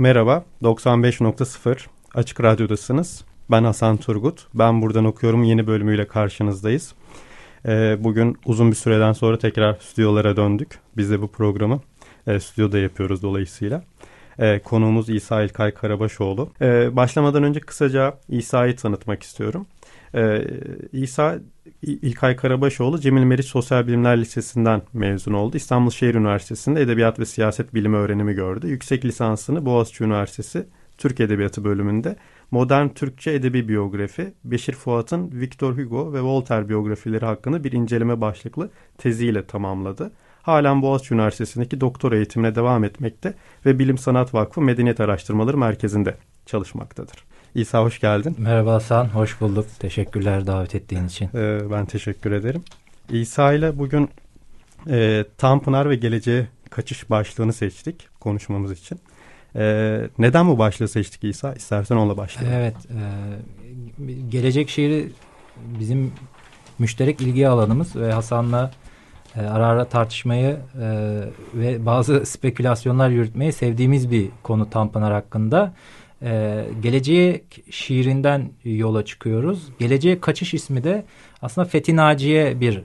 Merhaba, 95.0 Açık Radyo'dasınız. Ben Hasan Turgut. Ben buradan okuyorum yeni bölümüyle karşınızdayız. Ee, bugün uzun bir süreden sonra tekrar stüdyolara döndük. Biz de bu programı e, stüdyoda yapıyoruz dolayısıyla. E, konuğumuz İsa İlkay Karabaşoğlu. E, başlamadan önce kısaca İsa'yı tanıtmak istiyorum. E, İsa İlkay Karabaşoğlu Cemil Meriç Sosyal Bilimler Lisesi'nden mezun oldu. İstanbul Şehir Üniversitesi'nde Edebiyat ve Siyaset Bilimi öğrenimi gördü. Yüksek lisansını Boğaziçi Üniversitesi Türk Edebiyatı bölümünde Modern Türkçe Edebi Biyografi, Beşir Fuat'ın Victor Hugo ve Voltaire biyografileri hakkında bir inceleme başlıklı teziyle tamamladı. Halen Boğaziçi Üniversitesi'ndeki doktora eğitimine devam etmekte ve Bilim Sanat Vakfı Medeniyet Araştırmaları Merkezi'nde çalışmaktadır. İsa hoş geldin. Merhaba Hasan, hoş bulduk. Teşekkürler davet ettiğin için. Ee, ben teşekkür ederim. İsa ile bugün e, Tanpınar ve Geleceğe Kaçış başlığını seçtik konuşmamız için. E, neden bu başlığı seçtik İsa? İstersen onunla başlayalım. Evet, e, gelecek şiiri bizim müşterek ilgi alanımız ve Hasan'la e, ara ara tartışmayı e, ve bazı spekülasyonlar yürütmeyi sevdiğimiz bir konu Tanpınar hakkında. E, gelecek şiirinden yola çıkıyoruz. Geleceğe kaçış ismi de aslında Fethi Naci'ye bir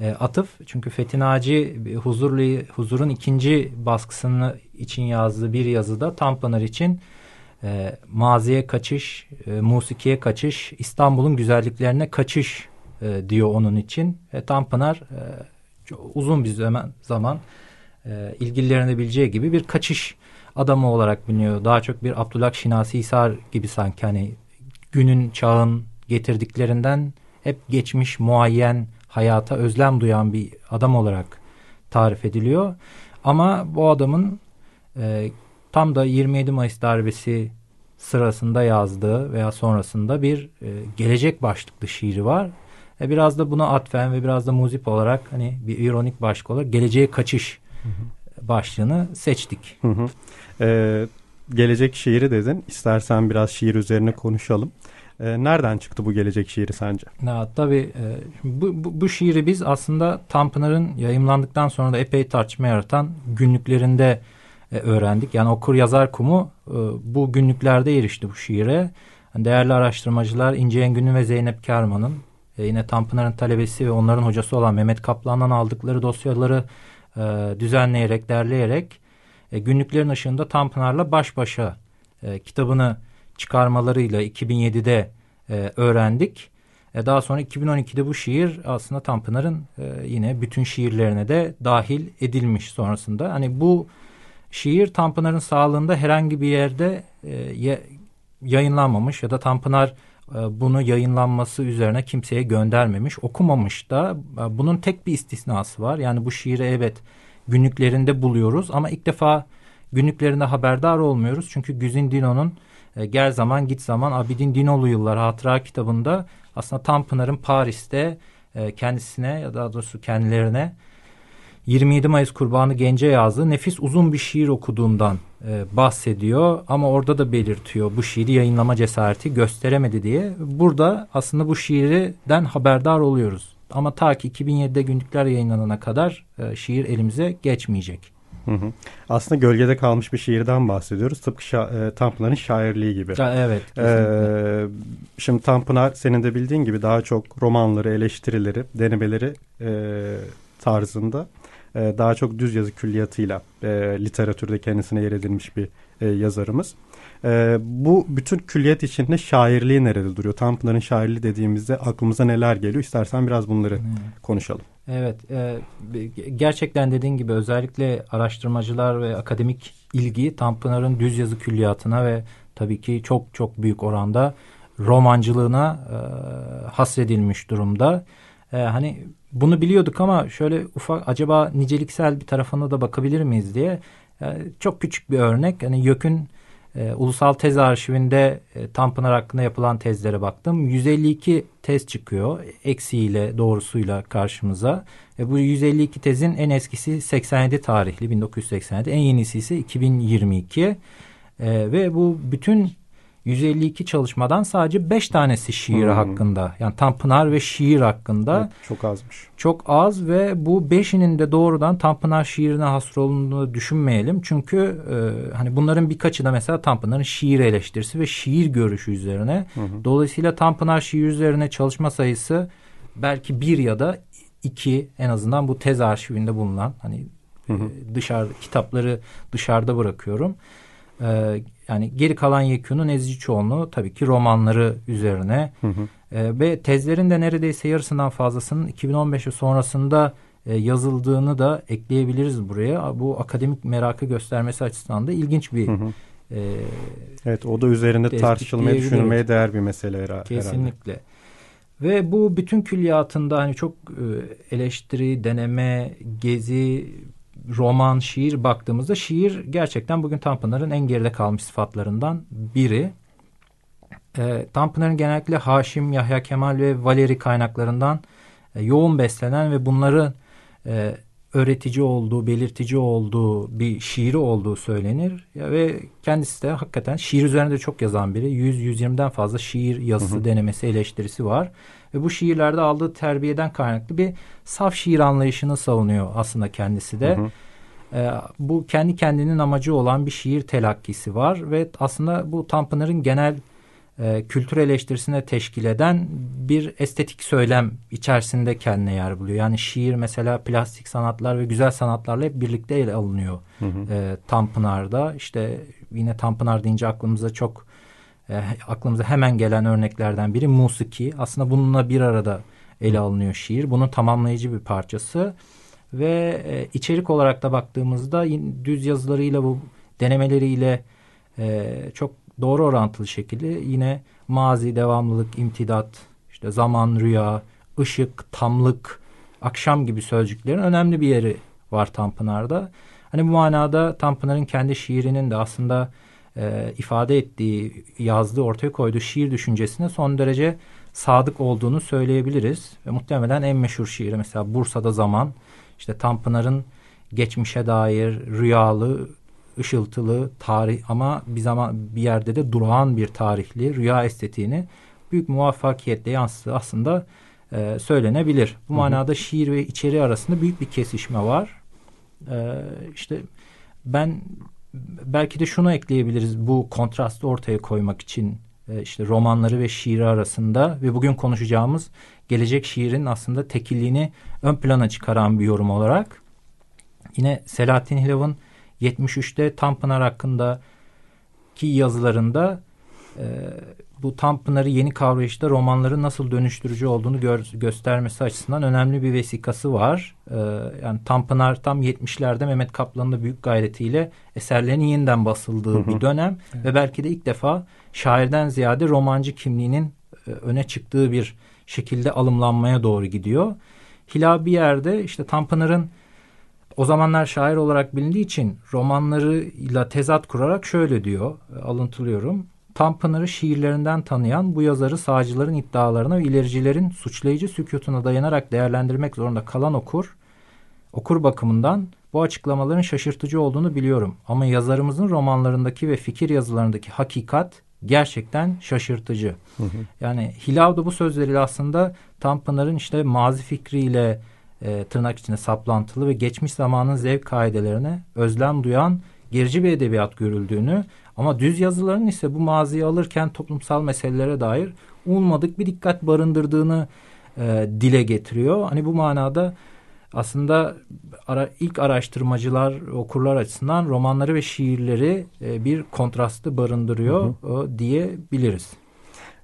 e, atıf. Çünkü Fethi Naci Huzurlu, Huzur'un ikinci baskısını için yazdığı bir yazıda Tanpınar için e, maziye kaçış, e, musikiye kaçış, İstanbul'un güzelliklerine kaçış e, diyor onun için. E, Tanpınar e, uzun bir zaman, zaman e, ilgililerine bileceği gibi bir kaçış adamı olarak biliniyor. Daha çok bir Abdullah Şinasi Hisar gibi sanki hani günün çağın getirdiklerinden hep geçmiş muayyen hayata özlem duyan bir adam olarak tarif ediliyor. Ama bu adamın e, tam da 27 Mayıs darbesi sırasında yazdığı veya sonrasında bir e, gelecek başlıklı şiiri var. E, biraz da buna atfen ve biraz da muzip olarak hani bir ironik başlık olarak geleceğe kaçış hı hı. başlığını seçtik. Hı hı. Ee, gelecek şiiri dedin. İstersen biraz şiir üzerine konuşalım. Ee, nereden çıktı bu gelecek şiiri sence? Ya, tabii e, bu, bu, bu şiiri biz aslında Tanpınar'ın yayımlandıktan sonra da epey tartışma yaratan günlüklerinde e, öğrendik. Yani okur yazar kumu e, bu günlüklerde erişti bu şiire. Değerli araştırmacılar İnce Engün'ün ve Zeynep Kerman'ın e, yine Tanpınar'ın talebesi ve onların hocası olan Mehmet Kaplan'dan aldıkları dosyaları e, düzenleyerek, derleyerek e, günlüklerin ışığında Tanpınar'la baş başa e, kitabını çıkarmalarıyla 2007'de e, öğrendik. E, daha sonra 2012'de bu şiir aslında Tanpınar'ın e, yine bütün şiirlerine de dahil edilmiş sonrasında. Hani bu şiir Tanpınar'ın sağlığında herhangi bir yerde e, yayınlanmamış ya da Tanpınar bunu yayınlanması üzerine kimseye göndermemiş, okumamış da e, bunun tek bir istisnası var. Yani bu şiiri evet günlüklerinde buluyoruz ama ilk defa günlüklerinde haberdar olmuyoruz. Çünkü Güzin Dino'nun e, Gel Zaman Git Zaman Abidin Dinolu Yıllar Hatıra kitabında aslında Tanpınar'ın Paris'te e, kendisine ya da doğrusu kendilerine 27 Mayıs Kurbanı Gence yazdığı nefis uzun bir şiir okuduğundan e, bahsediyor. Ama orada da belirtiyor bu şiiri yayınlama cesareti gösteremedi diye. Burada aslında bu şiirden haberdar oluyoruz. Ama ta ki 2007'de günlükler yayınlanana kadar e, şiir elimize geçmeyecek. Hı hı. Aslında gölgede kalmış bir şiirden bahsediyoruz. Tıpkı şa e, Tanpınar'ın şairliği gibi. Ha, evet. Ee, şimdi Tanpınar senin de bildiğin gibi daha çok romanları, eleştirileri, denemeleri e, tarzında e, daha çok düz yazı külliyatıyla e, literatürde kendisine yer edilmiş bir e, yazarımız. E, bu bütün külliyat içinde şairliği nerede duruyor? Tanpınar'ın şairliği dediğimizde aklımıza neler geliyor? İstersen biraz bunları hmm. konuşalım. Evet, e, gerçekten dediğin gibi özellikle araştırmacılar ve akademik ilgi Tanpınar'ın düz yazı külliyatına ve tabii ki çok çok büyük oranda romancılığına e, hasredilmiş durumda. e, hani bunu biliyorduk ama şöyle ufak acaba niceliksel bir tarafına da bakabilir miyiz diye e, çok küçük bir örnek. Hani YÖK'ün e, Ulusal Tez Arşivinde e, Tanpınar hakkında yapılan tezlere baktım. 152 tez çıkıyor. Eksiğiyle doğrusuyla karşımıza. E, bu 152 tezin en eskisi 87 tarihli 1987. En yenisi ise 2022. E, ve bu bütün 152 çalışmadan sadece 5 tanesi şiir hmm. hakkında. Yani Tanpınar ve şiir hakkında. Evet, çok azmış. Çok az ve bu 5'inin de doğrudan Tanpınar şiirine hasrolunduğunu düşünmeyelim. Çünkü e, hani bunların birkaçı da mesela Tanpınar'ın şiir eleştirisi ve şiir görüşü üzerine. Hı Dolayısıyla Tanpınar şiir üzerine çalışma sayısı belki bir ya da iki en azından bu tez arşivinde bulunan hani hı hı. E, dışarı kitapları dışarıda bırakıyorum. E, yani geri kalan yekünün ezici çoğunluğu tabii ki romanları üzerine. Hı hı. E, ve tezlerin de neredeyse yarısından fazlasının 2015 sonrasında e, yazıldığını da ekleyebiliriz buraya. Bu akademik merakı göstermesi açısından da ilginç bir hı hı. E, evet o da üzerinde tartışılmaya düşünülmeye değer bir mesele herhalde. Kesinlikle. Ve bu bütün külliyatında hani çok e, eleştiri, deneme, gezi, roman, şiir baktığımızda şiir gerçekten bugün Tanpınar'ın en geride kalmış sıfatlarından biri. E, Tanpınar'ın genellikle Haşim, Yahya Kemal ve Valeri kaynaklarından e, yoğun beslenen ve bunları e, öğretici olduğu, belirtici olduğu bir şiiri olduğu söylenir. Ve kendisi de hakikaten şiir üzerinde çok yazan biri. 100-120'den fazla şiir yazısı, hı hı. denemesi, eleştirisi var. Ve bu şiirlerde aldığı terbiyeden kaynaklı bir saf şiir anlayışını savunuyor aslında kendisi de. Hı hı. E, bu kendi kendinin amacı olan bir şiir telakkisi var ve aslında bu Tanpınar'ın genel e, kültür eleştirisine teşkil eden bir estetik söylem içerisinde kendine yer buluyor. Yani şiir mesela plastik sanatlar ve güzel sanatlarla hep birlikte ele alınıyor hı hı. E, Tanpınar'da. İşte yine Tanpınar deyince aklımıza çok e, aklımıza hemen gelen örneklerden biri musiki. Aslında bununla bir arada ele alınıyor şiir. Bunun tamamlayıcı bir parçası. Ve e, içerik olarak da baktığımızda düz yazılarıyla bu denemeleriyle e, çok doğru orantılı şekilde yine mazi, devamlılık, imtidat, işte zaman, rüya, ışık, tamlık, akşam gibi sözcüklerin önemli bir yeri var Tanpınar'da. Hani bu manada Tanpınar'ın kendi şiirinin de aslında e, ifade ettiği, yazdığı, ortaya koyduğu şiir düşüncesine son derece sadık olduğunu söyleyebiliriz. Ve muhtemelen en meşhur şiiri mesela Bursa'da Zaman, işte Tanpınar'ın geçmişe dair rüyalı, ışıltılı tarih ama bir zaman bir yerde de durağan bir tarihli rüya estetiğini büyük muvaffakiyetle yansıttığı aslında e, söylenebilir. Bu hı hı. manada şiir ve içeri arasında büyük bir kesişme var. E, işte ben belki de şunu ekleyebiliriz bu kontrastı ortaya koymak için e, işte romanları ve şiiri arasında ve bugün konuşacağımız gelecek şiirin aslında tekilliğini ön plana çıkaran bir yorum olarak yine Selahattin Hilav'ın 73'te Tanpınar hakkında ki yazılarında e, bu Tanpınar'ı yeni kavrayışta romanları nasıl dönüştürücü olduğunu gör, göstermesi açısından önemli bir vesikası var. E, yani Tanpınar tam 70'lerde Mehmet Kaplan'ın da büyük gayretiyle eserlerinin yeniden basıldığı hı hı. bir dönem evet. ve belki de ilk defa şairden ziyade romancı kimliğinin e, öne çıktığı bir şekilde alımlanmaya doğru gidiyor. Hilal bir yerde işte Tanpınar'ın o zamanlar şair olarak bilindiği için romanlarıyla tezat kurarak şöyle diyor, alıntılıyorum. Tanpınar'ı şiirlerinden tanıyan bu yazarı sağcıların iddialarına ve ilericilerin suçlayıcı sükutuna dayanarak değerlendirmek zorunda kalan okur, okur bakımından bu açıklamaların şaşırtıcı olduğunu biliyorum. Ama yazarımızın romanlarındaki ve fikir yazılarındaki hakikat gerçekten şaşırtıcı. Hı hı. Yani Hilav da bu sözleriyle aslında Tanpınar'ın işte mazi fikriyle e, tırnak içinde saplantılı ve geçmiş zamanın zevk kaidelerine özlem duyan gerici bir edebiyat görüldüğünü ama düz yazıların ise bu maziyi alırken toplumsal meselelere dair ummadık bir dikkat barındırdığını e, dile getiriyor. Hani bu manada aslında ara, ilk araştırmacılar, okurlar açısından romanları ve şiirleri e, bir kontrastı barındırıyor hı hı. diyebiliriz.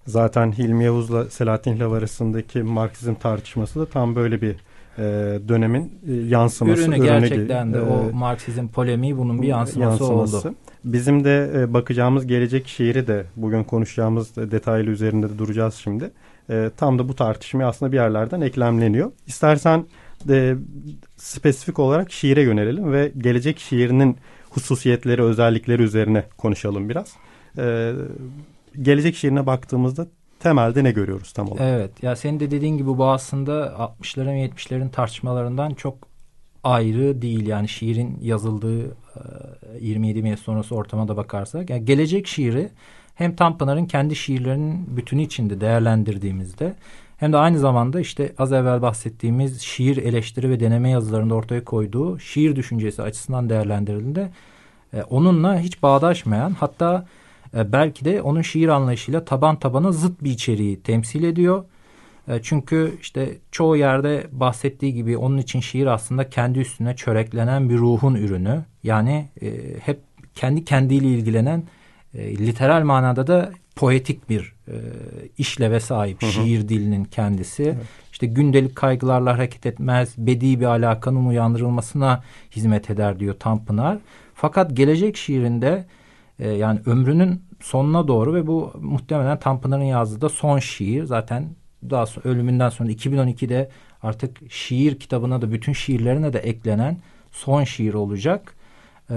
Zaten Hilmi Yavuz'la Selahattin Hilav arasındaki Marksizm tartışması da tam böyle bir e, dönemin e, yansıması. Ürünü, ürünü gerçekten de e, o Marksizm polemiği bunun bir yansıması, yansıması. oldu. Bizim de e, bakacağımız gelecek şiiri de bugün konuşacağımız detaylı üzerinde de duracağız şimdi. e, tam da bu tartışmaya aslında bir yerlerden eklemleniyor. İstersen de spesifik olarak şiire yönelelim ve gelecek şiirinin hususiyetleri, özellikleri üzerine konuşalım biraz. E, gelecek şiirine baktığımızda temelde ne görüyoruz tam olarak? Evet. Ya senin de dediğin gibi bu aslında 60'ların ve 70'lerin tartışmalarından çok ayrı değil. Yani şiirin yazıldığı 27 Mayıs sonrası ortama da bakarsak. Yani gelecek şiiri hem Tanpınar'ın kendi şiirlerinin bütünü içinde değerlendirdiğimizde hem de aynı zamanda işte az evvel bahsettiğimiz şiir eleştiri ve deneme yazılarında ortaya koyduğu şiir düşüncesi açısından değerlendirildiğinde e, onunla hiç bağdaşmayan hatta e, belki de onun şiir anlayışıyla taban tabana zıt bir içeriği temsil ediyor. E, çünkü işte çoğu yerde bahsettiği gibi onun için şiir aslında kendi üstüne çöreklenen bir ruhun ürünü. Yani e, hep kendi kendiyle ilgilenen e, literal manada da poetik bir e, işleve sahip hı hı. şiir dilinin kendisi. Evet. İşte gündelik kaygılarla hareket etmez, bedi bir alakanın uyandırılmasına hizmet eder diyor Tanpınar. Fakat gelecek şiirinde e, yani ömrünün sonuna doğru ve bu muhtemelen Tanpınar'ın yazdığı da son şiir. Zaten daha sonra, ölümünden sonra 2012'de artık şiir kitabına da bütün şiirlerine de eklenen son şiir olacak. Ee,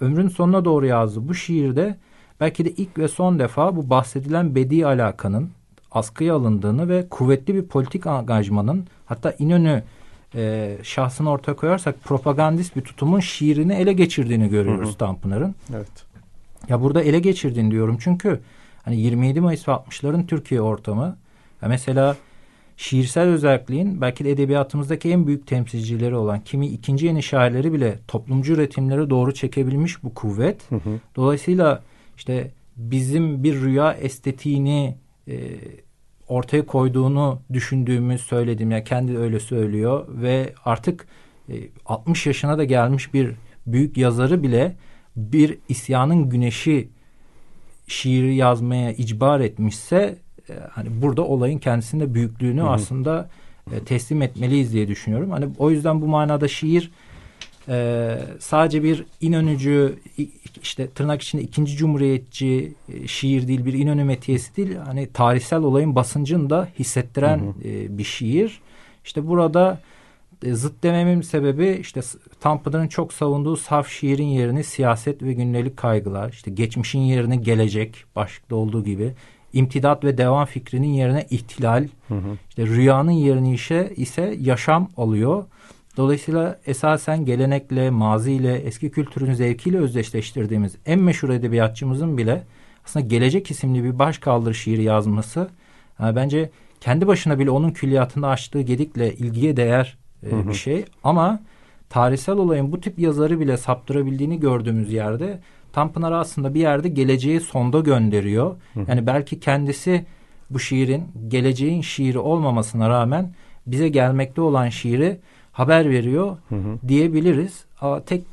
ömrün sonuna doğru yazdı. Bu şiirde belki de ilk ve son defa bu bahsedilen bedi alakanın askıya alındığını ve kuvvetli bir politik angajmanın hatta İnönü e, şahsını ortaya koyarsak propagandist bir tutumun şiirini ele geçirdiğini görüyoruz Tanpınar'ın. Evet. Ya burada ele geçirdiğini diyorum çünkü hani 27 Mayıs ve 60'ların Türkiye ortamı ya mesela şiirsel özelliğin belki de edebiyatımızdaki en büyük temsilcileri olan kimi ikinci yeni şairleri bile toplumcu üretimlere doğru çekebilmiş bu kuvvet. Hı hı. Dolayısıyla işte bizim bir rüya estetiğini e, ortaya koyduğunu düşündüğümüz söylediğim ya yani kendi öyle söylüyor ve artık e, 60 yaşına da gelmiş bir büyük yazarı bile bir isyanın güneşi şiiri yazmaya icbar etmişse e, hani burada olayın kendisinde büyüklüğünü hı hı. aslında e, teslim etmeliyiz diye düşünüyorum. Hani o yüzden bu manada şiir e, sadece bir inönücü işte tırnak içinde ikinci cumhuriyetçi e, şiir değil bir inönü metiyesi değil hani tarihsel olayın basıncını da hissettiren hı hı. E, bir şiir. İşte burada e, zıt dememin sebebi işte Tanpınar'ın çok savunduğu saf şiirin yerini siyaset ve gündelik kaygılar, işte geçmişin yerini gelecek başlıkta olduğu gibi imtidat ve devam fikrinin yerine ihtilal, hı hı. işte rüyanın yerini ise, ise yaşam alıyor. Dolayısıyla esasen gelenekle, maziyle, eski kültürün zevkiyle özdeşleştirdiğimiz en meşhur edebiyatçımızın bile aslında Gelecek isimli bir başkaldır şiiri yazması yani bence kendi başına bile onun külliyatında açtığı gedikle ilgiye değer e, hı hı. bir şey. Ama tarihsel olayın bu tip yazarı bile saptırabildiğini gördüğümüz yerde Tanpınar aslında bir yerde geleceği sonda gönderiyor. Hı. Yani belki kendisi bu şiirin geleceğin şiiri olmamasına rağmen bize gelmekte olan şiiri haber veriyor hı hı. diyebiliriz. Ama tek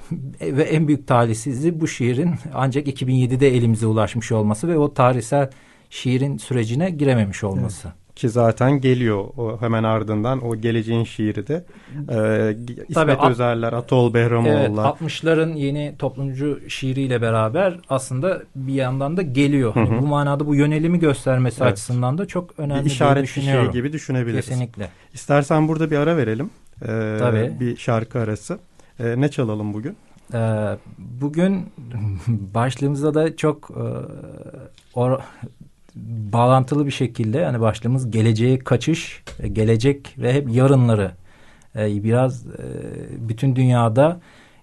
ve en büyük talihsizliği bu şiirin ancak 2007'de elimize ulaşmış olması ve o tarihsel şiirin sürecine girememiş olması. Evet ki zaten geliyor o hemen ardından o geleceğin şiiri de e, İsmet Tabii, Özerler, Atol Behramoğlu'lar. Evet 60'ların yeni toplumcu şiiriyle beraber aslında bir yandan da geliyor. Hı hı. Hani bu manada bu yönelimi göstermesi evet. açısından da çok önemli bir işaret düşünüyorum. bir şey gibi düşünebiliriz. Kesinlikle. İstersen burada bir ara verelim. Ee, Tabii. Bir şarkı arası. Ee, ne çalalım bugün? Ee, bugün başlığımızda da çok e, or, bağlantılı bir şekilde yani başlığımız geleceğe kaçış, gelecek ve hep yarınları e, biraz e, bütün dünyada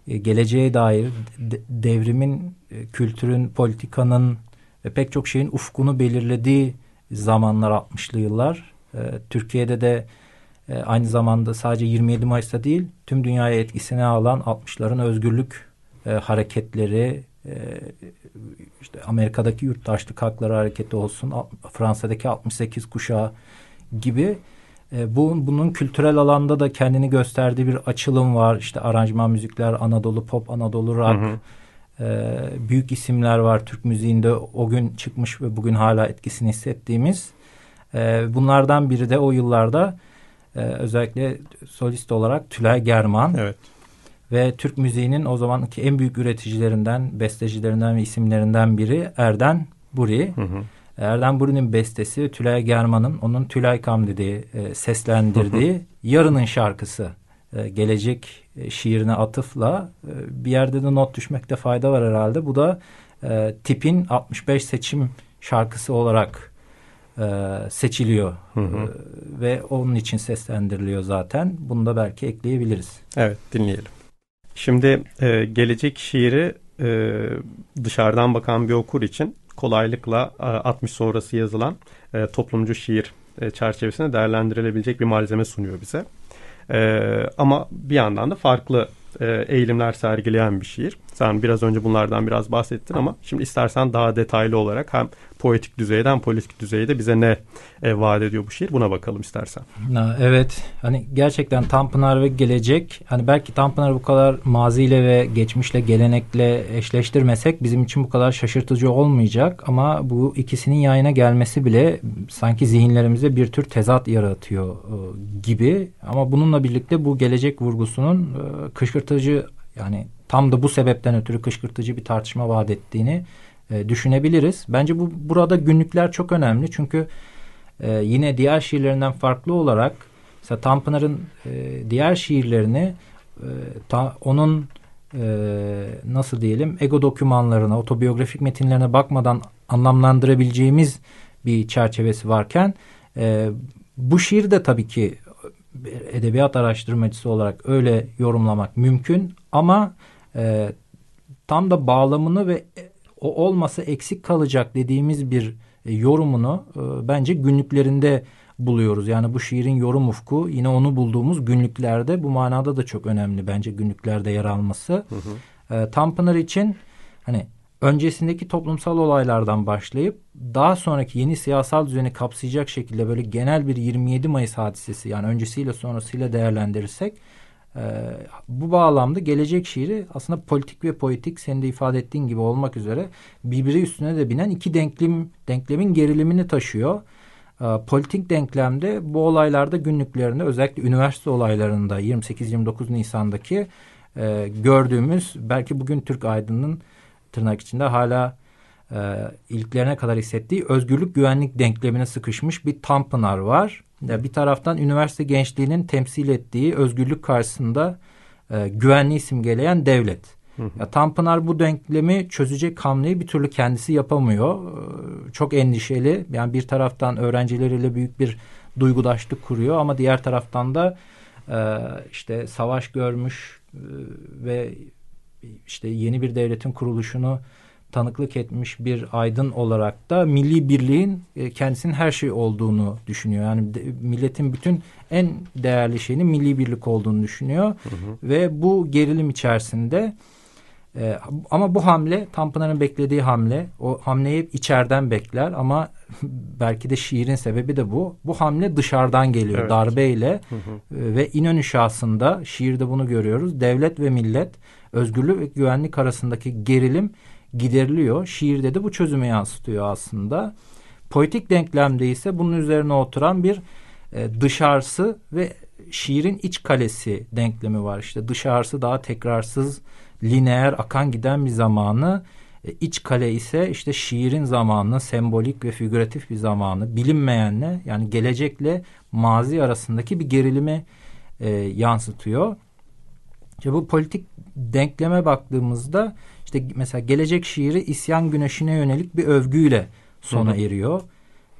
e, geleceğe dair devrimin, kültürün, politikanın ve pek çok şeyin ufkunu belirlediği zamanlar 60'lı yıllar. Türkiye'de de aynı zamanda sadece 27 Mayıs'ta değil tüm dünyaya etkisine alan 60'ların özgürlük hareketleri, işte Amerika'daki yurttaşlık hakları hareketi olsun, Fransa'daki 68 kuşağı gibi e, bu bunun kültürel alanda da kendini gösterdiği bir açılım var. İşte aranjman müzikler, Anadolu pop, Anadolu rock, hı hı. E, büyük isimler var Türk müziğinde o gün çıkmış ve bugün hala etkisini hissettiğimiz. E, bunlardan biri de o yıllarda özellikle solist olarak Tülay German. Evet ve Türk müziğinin o zamanki en büyük üreticilerinden, bestecilerinden ve isimlerinden biri Erden Buri. Hı hı. Erdem Buri'nin bestesi Tülay German'ın onun Tülay Kam dediği e, seslendirdiği Yarının şarkısı e, gelecek e, şiirine atıfla e, bir yerde de not düşmekte fayda var herhalde. Bu da e, tipin 65 seçim şarkısı olarak e, seçiliyor hı hı. E, ve onun için seslendiriliyor zaten. Bunu da belki ekleyebiliriz. Evet dinleyelim. Şimdi e, gelecek şiiri e, dışarıdan bakan bir okur için kolaylıkla e, 60 sonrası yazılan e, toplumcu şiir e, çerçevesinde değerlendirilebilecek bir malzeme sunuyor bize. E, ama bir yandan da farklı e, eğilimler sergileyen bir şiir. Sen biraz önce bunlardan biraz bahsettin ama şimdi istersen daha detaylı olarak hem poetik düzeyden politik düzeyde bize ne e, vaat ediyor bu şiir? Buna bakalım istersen. Evet. Hani gerçekten Tanpınar ve gelecek hani belki Tanpınar bu kadar maziyle ve geçmişle gelenekle eşleştirmesek bizim için bu kadar şaşırtıcı olmayacak. Ama bu ikisinin yayına gelmesi bile sanki zihinlerimize bir tür tezat yaratıyor e, gibi. Ama bununla birlikte bu gelecek vurgusunun e, kışkırtıcı yani tam da bu sebepten ötürü kışkırtıcı bir tartışma vaat ettiğini e, düşünebiliriz. Bence bu burada günlükler çok önemli çünkü e, yine diğer şiirlerinden farklı olarak mesela Tanpınar'ın e, diğer şiirlerini e, ta, onun e, nasıl diyelim ego dokümanlarına, otobiyografik metinlerine bakmadan anlamlandırabileceğimiz bir çerçevesi varken e, bu şiir de tabii ki edebiyat araştırmacısı olarak öyle yorumlamak mümkün ama e, tam da bağlamını ve o olmasa eksik kalacak dediğimiz bir e, yorumunu e, bence günlüklerinde buluyoruz. Yani bu şiirin yorum ufku yine onu bulduğumuz günlüklerde bu manada da çok önemli bence günlüklerde yer alması. Hı hı. E, Tanpınar için hani öncesindeki toplumsal olaylardan başlayıp daha sonraki yeni siyasal düzeni kapsayacak şekilde böyle genel bir 27 Mayıs hadisesi yani öncesiyle sonrasıyla değerlendirirsek bu bağlamda gelecek şiiri aslında politik ve poetik senin de ifade ettiğin gibi olmak üzere birbiri üstüne de binen iki denklem denklemin gerilimini taşıyor. E, politik denklemde bu olaylarda günlüklerinde özellikle üniversite olaylarında 28-29 Nisan'daki e, gördüğümüz belki bugün Türk aydının tırnak içinde hala e, ilklerine kadar hissettiği özgürlük güvenlik denklemine sıkışmış bir Tanpınar var. Bir taraftan üniversite gençliğinin temsil ettiği özgürlük karşısında e, güvenliği simgeleyen devlet. Ya Tanpınar bu denklemi çözecek hamleyi bir türlü kendisi yapamıyor. E, çok endişeli. Yani bir taraftan öğrencileriyle büyük bir duygudaşlık kuruyor ama diğer taraftan da e, işte savaş görmüş e, ve işte yeni bir devletin kuruluşunu tanıklık etmiş bir aydın olarak da milli birliğin e, kendisinin her şey olduğunu düşünüyor. Yani de, milletin bütün en değerli şeyinin milli birlik olduğunu düşünüyor. Hı hı. Ve bu gerilim içerisinde e, ama bu hamle Tanpınar'ın beklediği hamle. O hamleyi içeriden bekler ama belki de şiirin sebebi de bu. Bu hamle dışarıdan geliyor evet. darbeyle hı hı. E, ve İnönü şahsında şiirde bunu görüyoruz. Devlet ve millet özgürlük ve güvenlik arasındaki gerilim gideriliyor. Şiirde de bu çözümü yansıtıyor aslında. Poetik denklemde ise bunun üzerine oturan bir e, dışarısı ve şiirin iç kalesi denklemi var. İşte dışarısı daha tekrarsız, lineer, akan giden bir zamanı. E, iç kale ise işte şiirin zamanı, sembolik ve figüratif bir zamanı, bilinmeyenle yani gelecekle mazi arasındaki bir gerilimi e, yansıtıyor. İşte bu politik denkleme baktığımızda işte mesela gelecek şiiri isyan güneşine yönelik bir övgüyle sona hı hı. eriyor.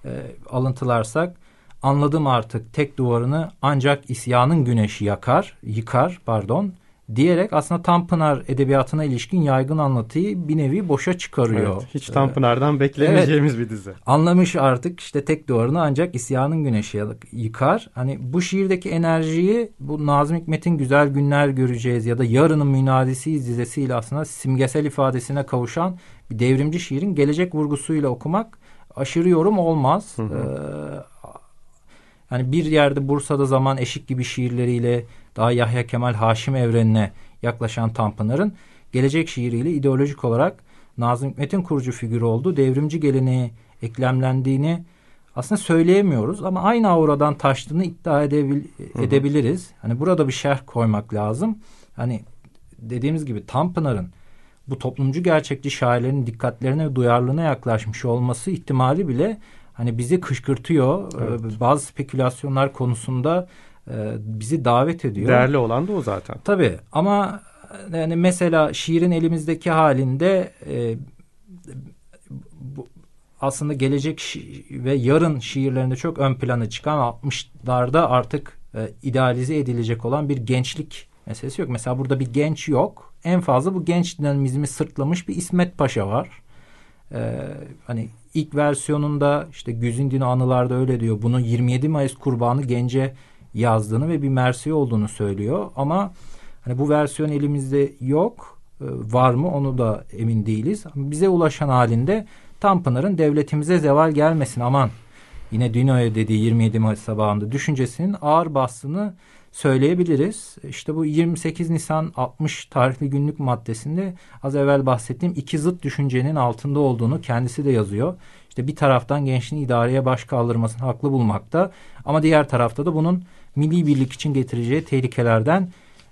E, alıntılarsak anladım artık tek duvarını ancak isyanın güneşi yakar, yıkar pardon diyerek aslında Tanpınar edebiyatına ilişkin yaygın anlatıyı bir nevi boşa çıkarıyor. Evet, hiç Tanpınar'dan ee, beklemeyeceğimiz evet, bir dizi. Anlamış artık işte tek duvarını ancak isyanın güneşi yıkar. Hani bu şiirdeki enerjiyi bu Nazım Hikmet'in güzel günler göreceğiz ya da yarının münadisi dizesiyle aslında simgesel ifadesine kavuşan bir devrimci şiirin gelecek vurgusuyla okumak aşırı yorum olmaz. Hı hı. Ee, yani bir yerde Bursa'da zaman eşik gibi şiirleriyle daha Yahya Kemal Haşim evrenine yaklaşan Tanpınar'ın gelecek şiiriyle ideolojik olarak Nazım Hikmet'in kurucu figürü olduğu devrimci geleneği eklemlendiğini aslında söyleyemiyoruz ama aynı auradan taştığını iddia edebil Hı-hı. edebiliriz. Hani burada bir şerh koymak lazım. Hani dediğimiz gibi Tanpınar'ın bu toplumcu gerçekçi şairlerin dikkatlerine ve duyarlılığına yaklaşmış olması ihtimali bile hani bizi kışkırtıyor. Evet. Bazı spekülasyonlar konusunda bizi davet ediyor. Değerli olan da o zaten. Tabii ama yani mesela şiirin elimizdeki halinde e, bu, aslında gelecek şi- ve yarın şiirlerinde çok ön plana çıkan 60'larda artık e, idealize edilecek olan bir gençlik meselesi yok. Mesela burada bir genç yok. En fazla bu genç dinamizmi sırtlamış bir İsmet Paşa var. Ee, hani ilk versiyonunda işte Güzindino anılarda öyle diyor. Bunu 27 Mayıs kurbanı gence yazdığını ve bir mersi olduğunu söylüyor. Ama hani bu versiyon elimizde yok. Ee, var mı onu da emin değiliz. Bize ulaşan halinde Tanpınar'ın devletimize zeval gelmesin aman yine Dino'ya dediği 27 Mayıs sabahında düşüncesinin ağır bastığını söyleyebiliriz. İşte bu 28 Nisan 60 tarihli günlük maddesinde az evvel bahsettiğim iki zıt düşüncenin altında olduğunu kendisi de yazıyor. İşte bir taraftan gençliğin idareye baş kaldırmasını haklı bulmakta ama diğer tarafta da bunun milli birlik için getireceği tehlikelerden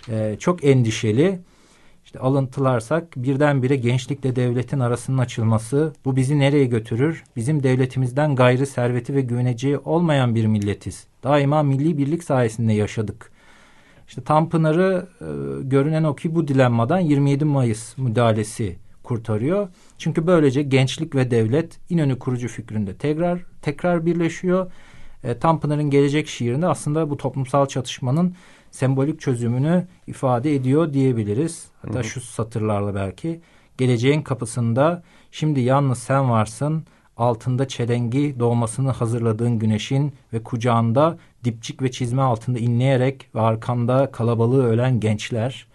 e, çok endişeli. İşte alıntılarsak birdenbire gençlikle devletin arasının açılması bu bizi nereye götürür? Bizim devletimizden gayrı serveti ve güveneceği olmayan bir milletiz. Daima milli birlik sayesinde yaşadık. İşte Tanpınar'ı e, görünen o ki bu dilemmadan 27 Mayıs müdahalesi kurtarıyor. Çünkü böylece gençlik ve devlet İnönü kurucu fikrinde tekrar tekrar birleşiyor. E, Tanpınar'ın gelecek şiirinde aslında bu toplumsal çatışmanın sembolik çözümünü ifade ediyor diyebiliriz. Hatta hı hı. şu satırlarla belki geleceğin kapısında şimdi yalnız sen varsın altında çelengi doğmasını hazırladığın güneşin ve kucağında dipçik ve çizme altında inleyerek ve arkanda kalabalığı ölen gençler.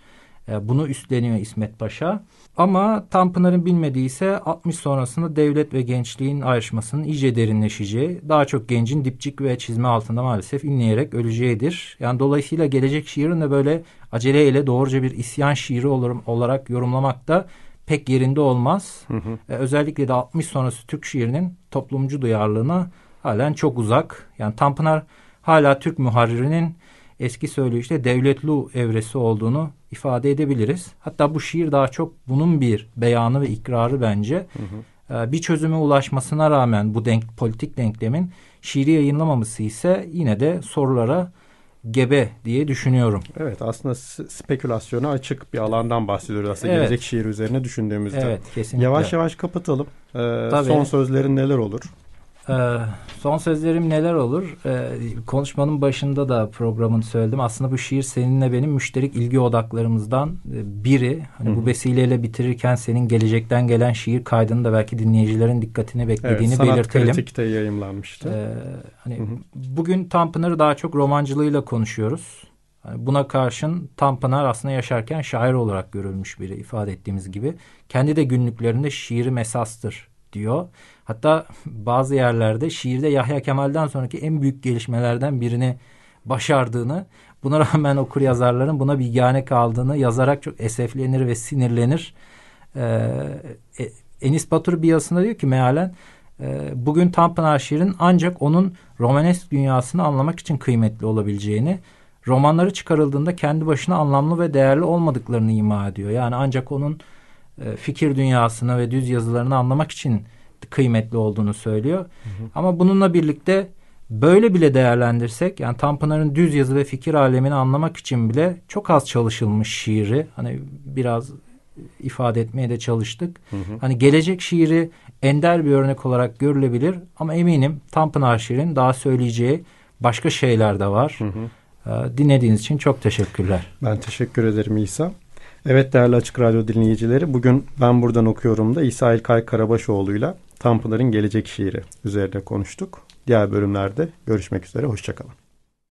E, bunu üstleniyor İsmet Paşa. Ama Tanpınar'ın bilmediği ise 60 sonrasında devlet ve gençliğin ayrışmasının iyice derinleşeceği, daha çok gencin dipçik ve çizme altında maalesef inleyerek öleceğidir. Yani dolayısıyla gelecek şiirin de böyle aceleyle doğruca bir isyan şiiri olarak yorumlamak da pek yerinde olmaz. Hı hı. Ee, özellikle de 60 sonrası Türk şiirinin toplumcu duyarlılığına halen çok uzak. Yani Tanpınar hala Türk muharririnin eski söyleyişte devletlu evresi olduğunu ifade edebiliriz. Hatta bu şiir daha çok bunun bir beyanı ve ikrarı bence. Hı hı. Ee, bir çözüme ulaşmasına rağmen bu denk, politik denklemin şiiri yayınlamaması ise yine de sorulara gebe diye düşünüyorum. Evet aslında spekülasyona açık bir alandan bahsediyoruz aslında evet. gelecek şiir üzerine düşündüğümüzde. Evet kesinlikle. Yavaş yavaş kapatalım. Ee, son sözlerin neler olur? Ee, son sözlerim neler olur? Ee, konuşmanın başında da programın söyledim. Aslında bu şiir seninle benim müşterek ilgi odaklarımızdan e, biri. Hani bu vesileyle bitirirken senin gelecekten gelen şiir kaydını da belki dinleyicilerin dikkatini beklediğini evet, belirtelim. Sanat kritikte yayımlanmıştı. Ee, hani bugün Tanpınar'ı daha çok romancılığıyla konuşuyoruz. Yani buna karşın Tanpınar aslında yaşarken şair olarak görülmüş biri ifade ettiğimiz gibi. Kendi de günlüklerinde şiiri mesastır diyor. Hatta bazı yerlerde şiirde Yahya Kemal'den sonraki en büyük gelişmelerden birini başardığını, buna rağmen okur yazarların buna bir yane kaldığını yazarak çok eseflenir ve sinirlenir. Ee, e, Enis Batur bir yazısında diyor ki mealen e, bugün Tanpınar şiirin ancak onun romanesk dünyasını anlamak için kıymetli olabileceğini, romanları çıkarıldığında kendi başına anlamlı ve değerli olmadıklarını ima ediyor. Yani ancak onun e, fikir dünyasını ve düz yazılarını anlamak için kıymetli olduğunu söylüyor. Hı hı. Ama bununla birlikte böyle bile değerlendirsek yani Tanpınar'ın düz yazı ve fikir alemini anlamak için bile çok az çalışılmış şiiri hani biraz ifade etmeye de çalıştık. Hı hı. Hani gelecek şiiri ender bir örnek olarak görülebilir ama eminim Tanpınar şiirin daha söyleyeceği başka şeyler de var. Hı hı. Ee, dinlediğiniz için çok teşekkürler. Ben teşekkür ederim İsa. Evet değerli Açık Radyo dinleyicileri bugün ben buradan okuyorum da İsa İlkay Karabaşoğlu'yla Tanpınar'ın Gelecek Şiiri üzerine konuştuk. Diğer bölümlerde görüşmek üzere. Hoşçakalın.